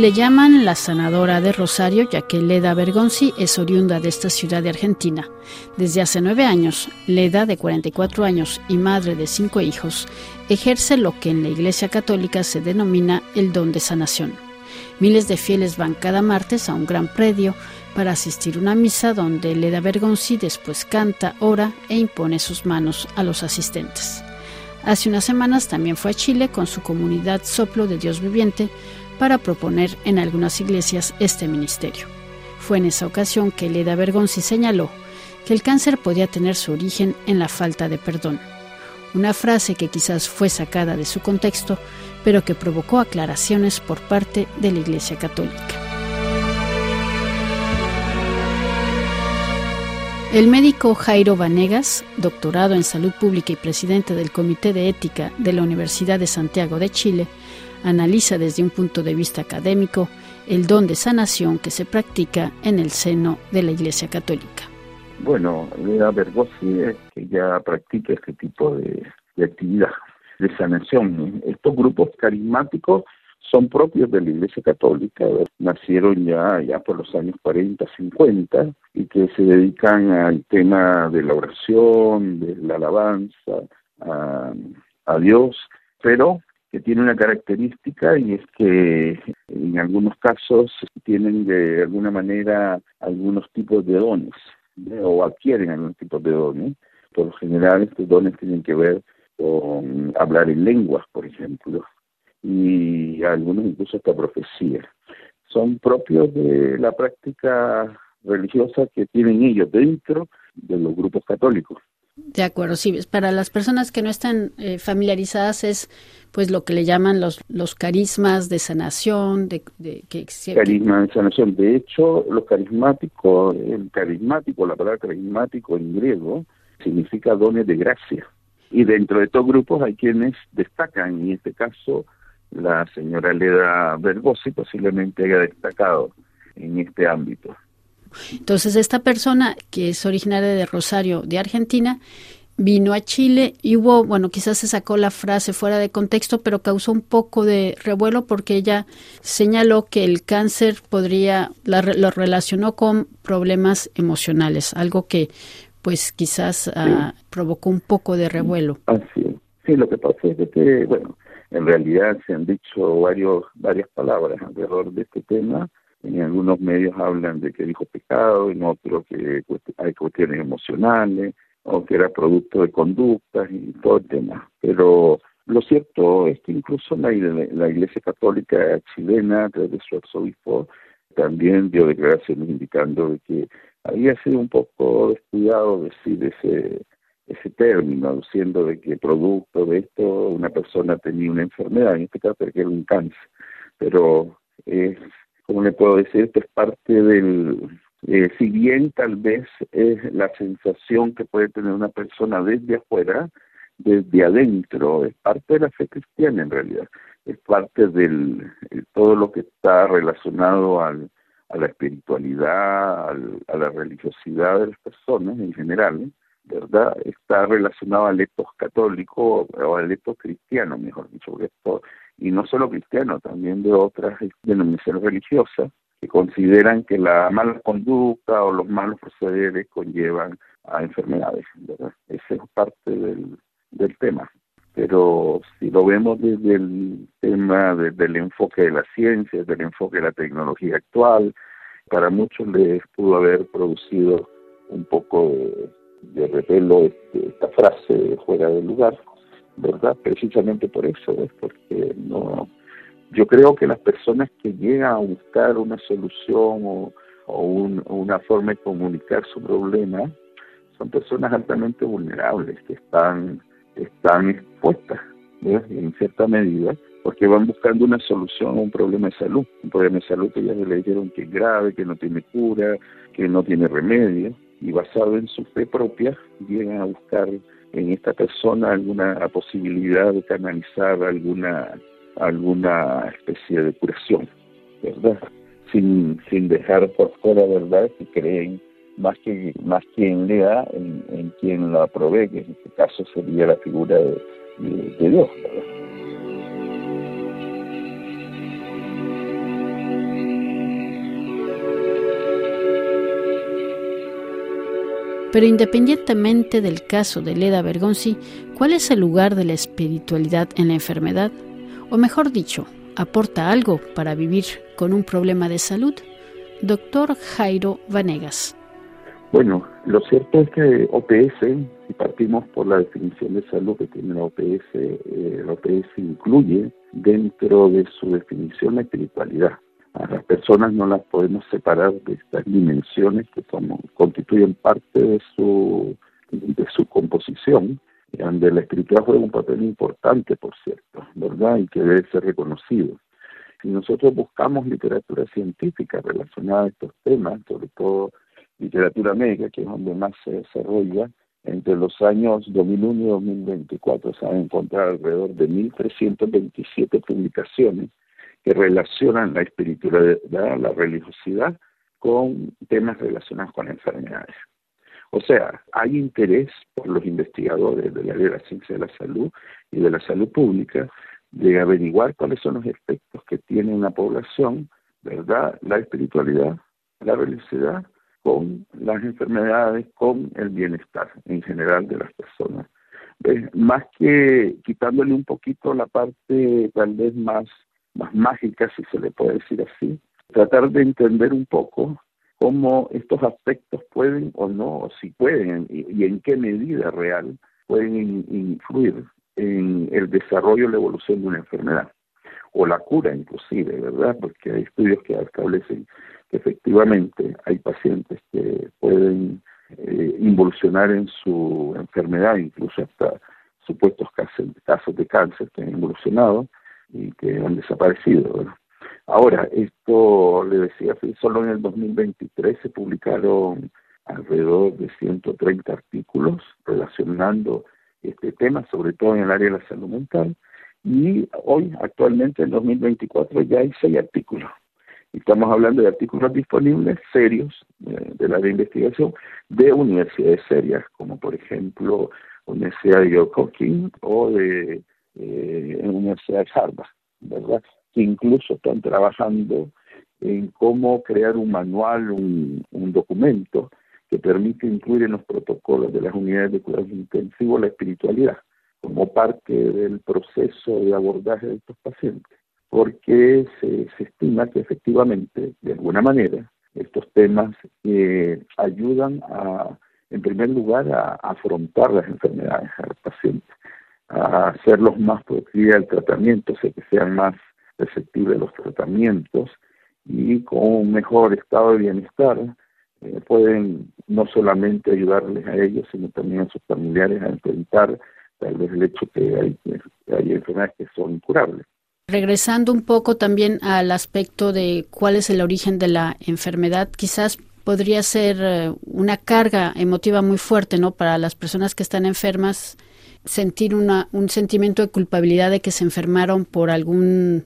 Le llaman la sanadora de Rosario, ya que Leda Bergonzi es oriunda de esta ciudad de Argentina. Desde hace nueve años, Leda, de 44 años y madre de cinco hijos, ejerce lo que en la Iglesia Católica se denomina el don de sanación. Miles de fieles van cada martes a un gran predio para asistir a una misa donde Leda Bergonzi después canta, ora e impone sus manos a los asistentes. Hace unas semanas también fue a Chile con su comunidad Soplo de Dios Viviente para proponer en algunas iglesias este ministerio. Fue en esa ocasión que Leda Bergonzi señaló que el cáncer podía tener su origen en la falta de perdón. Una frase que quizás fue sacada de su contexto, pero que provocó aclaraciones por parte de la Iglesia Católica. El médico Jairo Vanegas, doctorado en salud pública y presidente del Comité de Ética de la Universidad de Santiago de Chile, analiza desde un punto de vista académico el don de sanación que se practica en el seno de la Iglesia Católica. Bueno, Leda Bergossi es que ya practica este tipo de, actividad de sanación. Estos grupos carismáticos son propios de la Iglesia Católica, nacieron ya, ya por los años 40, 50 y que se dedican al tema de la oración, de la alabanza a Dios, pero que tiene una característica y es que en algunos casos tienen de alguna manera algunos tipos de dones o adquieren algunos tipos de dones. Por lo general estos dones tienen que ver con hablar en lenguas, por ejemplo, y algunos incluso hasta profecía. Son propios de la práctica religiosa que tienen ellos dentro de los grupos católicos. De acuerdo, sí. Para las personas que no están eh, familiarizadas es pues lo que le llaman los, los carismas de sanación, de, de que carisma de sanación. De hecho, los carismáticos, el carismático, la palabra carismático en griego significa dones de gracia. Y dentro de estos grupos hay quienes destacan, en este caso la señora Leda Bergossi posiblemente haya destacado en este ámbito. Entonces, esta persona que es originaria de Rosario, de Argentina, vino a Chile y hubo, bueno, quizás se sacó la frase fuera de contexto, pero causó un poco de revuelo porque ella señaló que el cáncer podría, lo relacionó con problemas emocionales, algo que pues quizás ah, provocó un poco de revuelo. Así es. Sí, lo que pasa es que, bueno, en realidad se han dicho varios, varias palabras alrededor de este tema en algunos medios hablan de que dijo pecado, en otros que hay cuestiones emocionales, o que era producto de conductas y todo el tema. Pero lo cierto es que incluso la, la Iglesia Católica chilena, desde su arzobispo, también dio declaraciones indicando de que había sido un poco descuidado decir ese ese término, aduciendo de que producto de esto una persona tenía una enfermedad, en este caso que era un cáncer. Pero es como le puedo decir, esto es parte del, eh, si bien tal vez es la sensación que puede tener una persona desde afuera, desde adentro, es parte de la fe cristiana en realidad, es parte del todo lo que está relacionado al, a la espiritualidad, a la religiosidad de las personas en general, ¿verdad? Está relacionado al etos católico o al etos cristiano, mejor dicho, esto y no solo cristianos, también de otras denominaciones religiosas, que consideran que la mala conducta o los malos procederes conllevan a enfermedades. ¿verdad? Ese es parte del, del tema. Pero si lo vemos desde el tema, desde el enfoque de la ciencia, desde el enfoque de la tecnología actual, para muchos les pudo haber producido un poco de, de repelo este, esta frase fuera de lugar, ¿verdad? Precisamente por eso, es porque no, yo creo que las personas que llegan a buscar una solución o, una forma de comunicar su problema son personas altamente vulnerables que están, están expuestas en cierta medida porque van buscando una solución a un problema de salud, un problema de salud que ya le dijeron que es grave, que no tiene cura, que no tiene remedio, y basado en su fe propia llegan a buscar en esta persona alguna posibilidad de canalizar alguna alguna especie de curación, ¿verdad? Sin, sin dejar por fuera, ¿verdad?, que creen más que más quien lea en, en quien la provee, que en este caso sería la figura de, de, Dios, Pero independientemente del caso de Leda Bergonzi, ¿cuál es el lugar de la espiritualidad en la enfermedad? O mejor dicho, ¿aporta algo para vivir con un problema de salud? Doctor Jairo Vanegas. Bueno, lo cierto es que OPS, si partimos por la definición de salud que tiene la OPS, eh, la OPS incluye dentro de su definición la espiritualidad. A las personas no las podemos separar de estas dimensiones que constituyen parte de su, de su composición, donde la espiritualidad juega un papel importante, por cierto, ¿verdad? Y que debe ser reconocido. Si nosotros buscamos literatura científica relacionada a estos temas, sobre todo literatura médica, que es donde más se desarrolla, entre los años 2001 y 2024 se van a encontrar alrededor de 1.327 publicaciones que relacionan la espiritualidad, la religiosidad, con temas relacionados con enfermedades. O sea, hay interés por los investigadores de la, ciencia de la salud y de la salud pública de averiguar cuáles son los efectos que tiene una población, ¿verdad? La espiritualidad, la religiosidad con las enfermedades, con el bienestar en general de las personas. Más que quitándole un poquito la parte tal vez más, más mágica, si se le puede decir así, tratar de entender un poco cómo estos aspectos pueden o no, si pueden y, en qué medida real pueden influir en el desarrollo y la evolución de una enfermedad o la cura inclusive, ¿verdad? Porque hay estudios que establecen que efectivamente hay pacientes que pueden eh, involucionar en su enfermedad, incluso hasta supuestos casos, de cáncer que han involucionado y que han desaparecido. Ahora, esto le decía, solo en el 2023 se publicaron alrededor de 130 artículos relacionando este tema, sobre todo en el área de la salud mental, y hoy, actualmente, en 2024, ya hay seis artículos Estamos hablando de artículos disponibles serios eh, de la de investigación de universidades serias, como por ejemplo Universidad de York o de eh, Universidad de Harvard, ¿verdad? Que incluso están trabajando en cómo crear un manual, un, documento que permite incluir en los protocolos de las unidades de cuidados intensivos la espiritualidad como parte del proceso de abordaje de estos pacientes porque se, estima que efectivamente, de alguna manera, estos temas eh, ayudan a, en primer lugar, a, afrontar las enfermedades al paciente, a hacerlos más productivos al tratamiento, o sea, que sean más receptivos los tratamientos y con un mejor estado de bienestar eh, pueden no solamente ayudarles a ellos, sino también a sus familiares a enfrentar tal vez el hecho que hay, hay enfermedades que son incurables. Regresando un poco también al aspecto de cuál es el origen de la enfermedad, quizás podría ser eh, una carga emotiva muy fuerte, ¿no? Para las personas que están enfermas, sentir una, un sentimiento de culpabilidad de que se enfermaron por alguna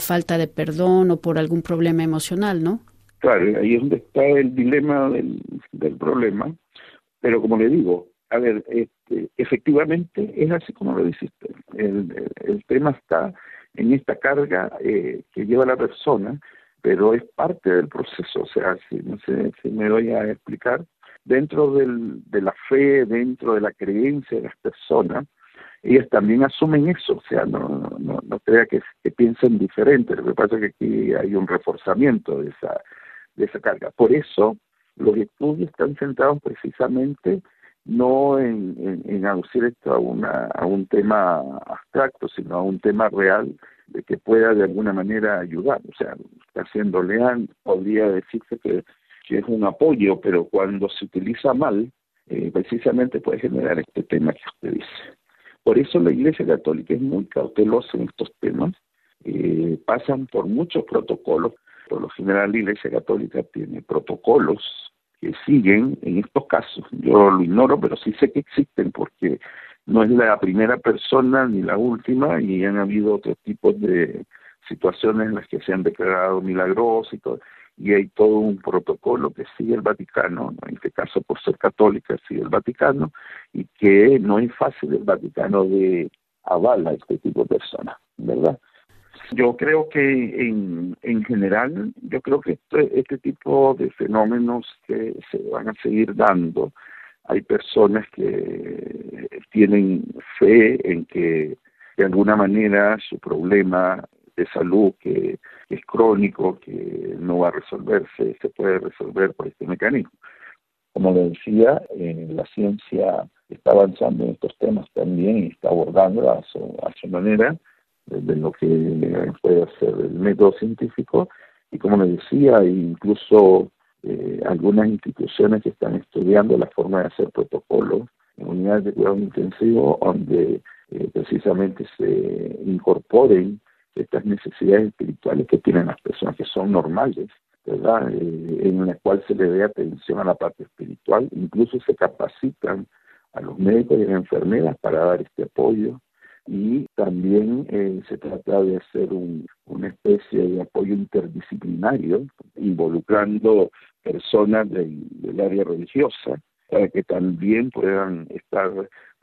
falta de perdón o por algún problema emocional, ¿no? Claro, ahí es donde está el dilema del, problema, pero como le digo, a ver, este, efectivamente es así como lo dijiste, el, el tema está en esta carga eh, que lleva la persona, pero es parte del proceso, o sea, si, no sé si me doy a explicar, dentro del, de la fe, dentro de la creencia de las personas, ellas también asumen eso, o sea, no, no, crea que, que piensen diferente, lo que pasa es que aquí hay un reforzamiento de esa, de esa carga. Por eso los estudios están centrados precisamente no en, en, en aducir esto a, una, a un tema abstracto, sino a un tema real de que pueda de alguna manera ayudar. O sea, está siendo leal, podría decirse que, que, es un apoyo, pero cuando se utiliza mal, eh, precisamente puede generar este tema que usted dice. Por eso la Iglesia Católica es muy cautelosa en estos temas, eh, pasan por muchos protocolos. Por lo general la Iglesia Católica tiene protocolos que siguen en estos casos. Yo lo ignoro, pero sí sé que existen porque no es la primera persona ni la última y han habido otros tipos de situaciones en las que se han declarado milagrosos y todo y hay todo un protocolo que sigue el Vaticano, en este caso por ser católica sigue el Vaticano, y que no es fácil el Vaticano de avala a este tipo de personas, ¿verdad? Yo creo que en, en general, yo creo que este, este tipo de fenómenos que se van a seguir dando, hay personas que tienen fe en que de alguna manera su problema de salud que, es crónico, que no va a resolverse, se puede resolver por este mecanismo. Como le decía, eh, la ciencia está avanzando en estos temas también y está abordando a su, manera de lo que puede hacer el método científico. Y como le decía, incluso eh, algunas instituciones que están estudiando la forma de hacer protocolos en unidades de cuidado intensivo donde eh, precisamente se incorporen estas necesidades espirituales que tienen las personas que son normales, ¿verdad? Eh, en la cual se le dé atención a la parte espiritual, incluso se capacitan a los médicos y a las enfermeras para dar este apoyo y también eh, se trata de hacer una especie de apoyo interdisciplinario involucrando personas del, área religiosa para que también puedan estar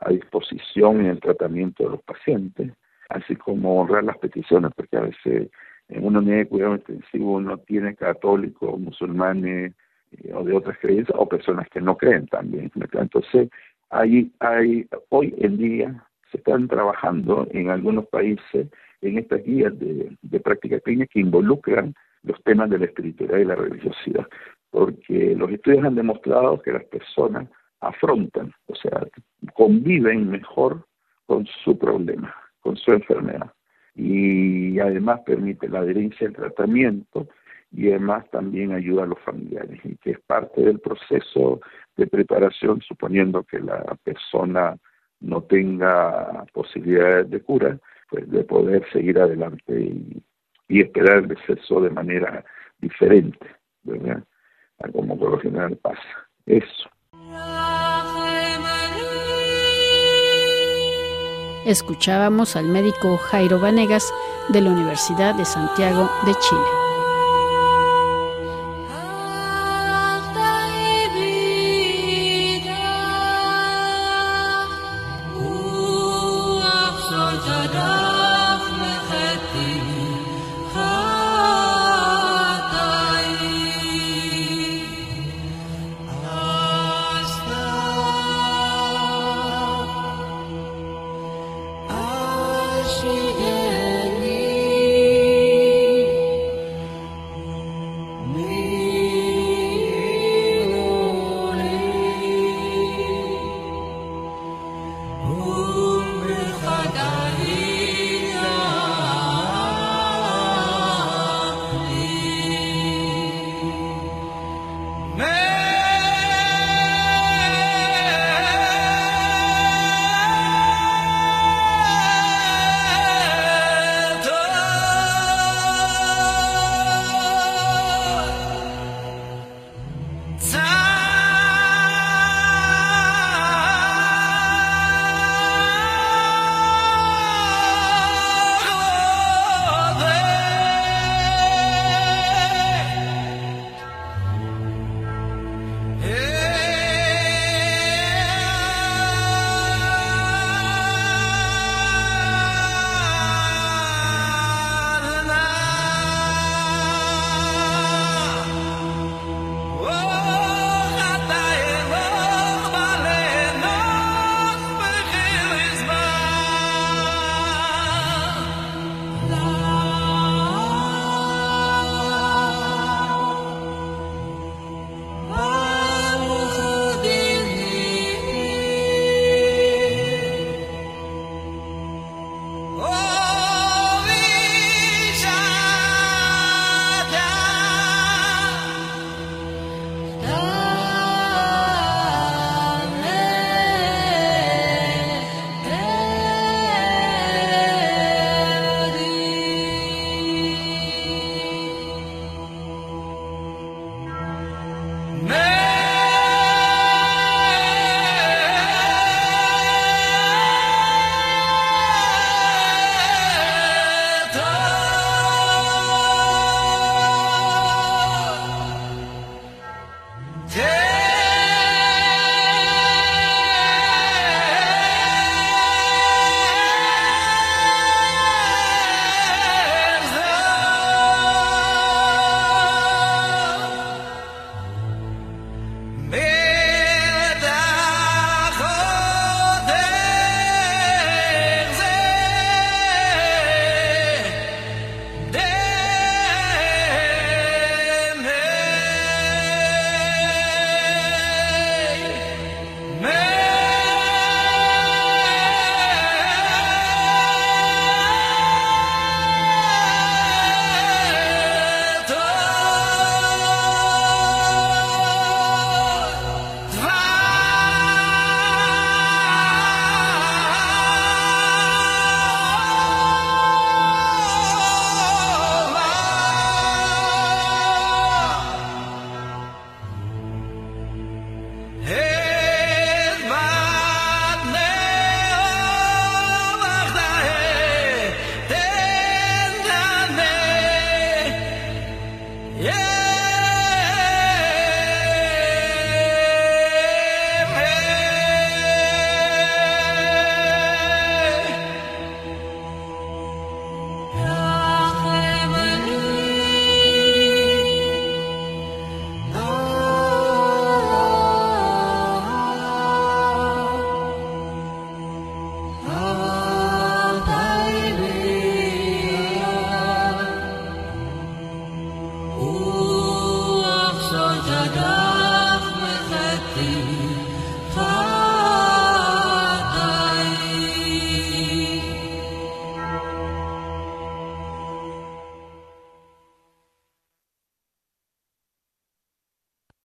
a disposición en el tratamiento de los pacientes, así como honrar las peticiones, porque a veces en una unidad de cuidado intensivo uno tiene católicos, musulmanes eh, o de otras creencias, o personas que no creen también. Entonces, hay, hay hoy en día se están trabajando en algunos países en estas guías de, práctica clínica que involucran los temas de la espiritualidad y la religiosidad, porque los estudios han demostrado que las personas afrontan, o sea, conviven mejor con su problema, con su enfermedad, y además permite la adherencia al tratamiento y además también ayuda a los familiares, y que es parte del proceso de preparación, suponiendo que la persona no tenga posibilidades de cura, pues de poder seguir adelante y, esperar el deceso de manera diferente, ¿verdad? Como por lo general pasa. Eso. Escuchábamos al médico Jairo Vanegas de la Universidad de Santiago de Chile.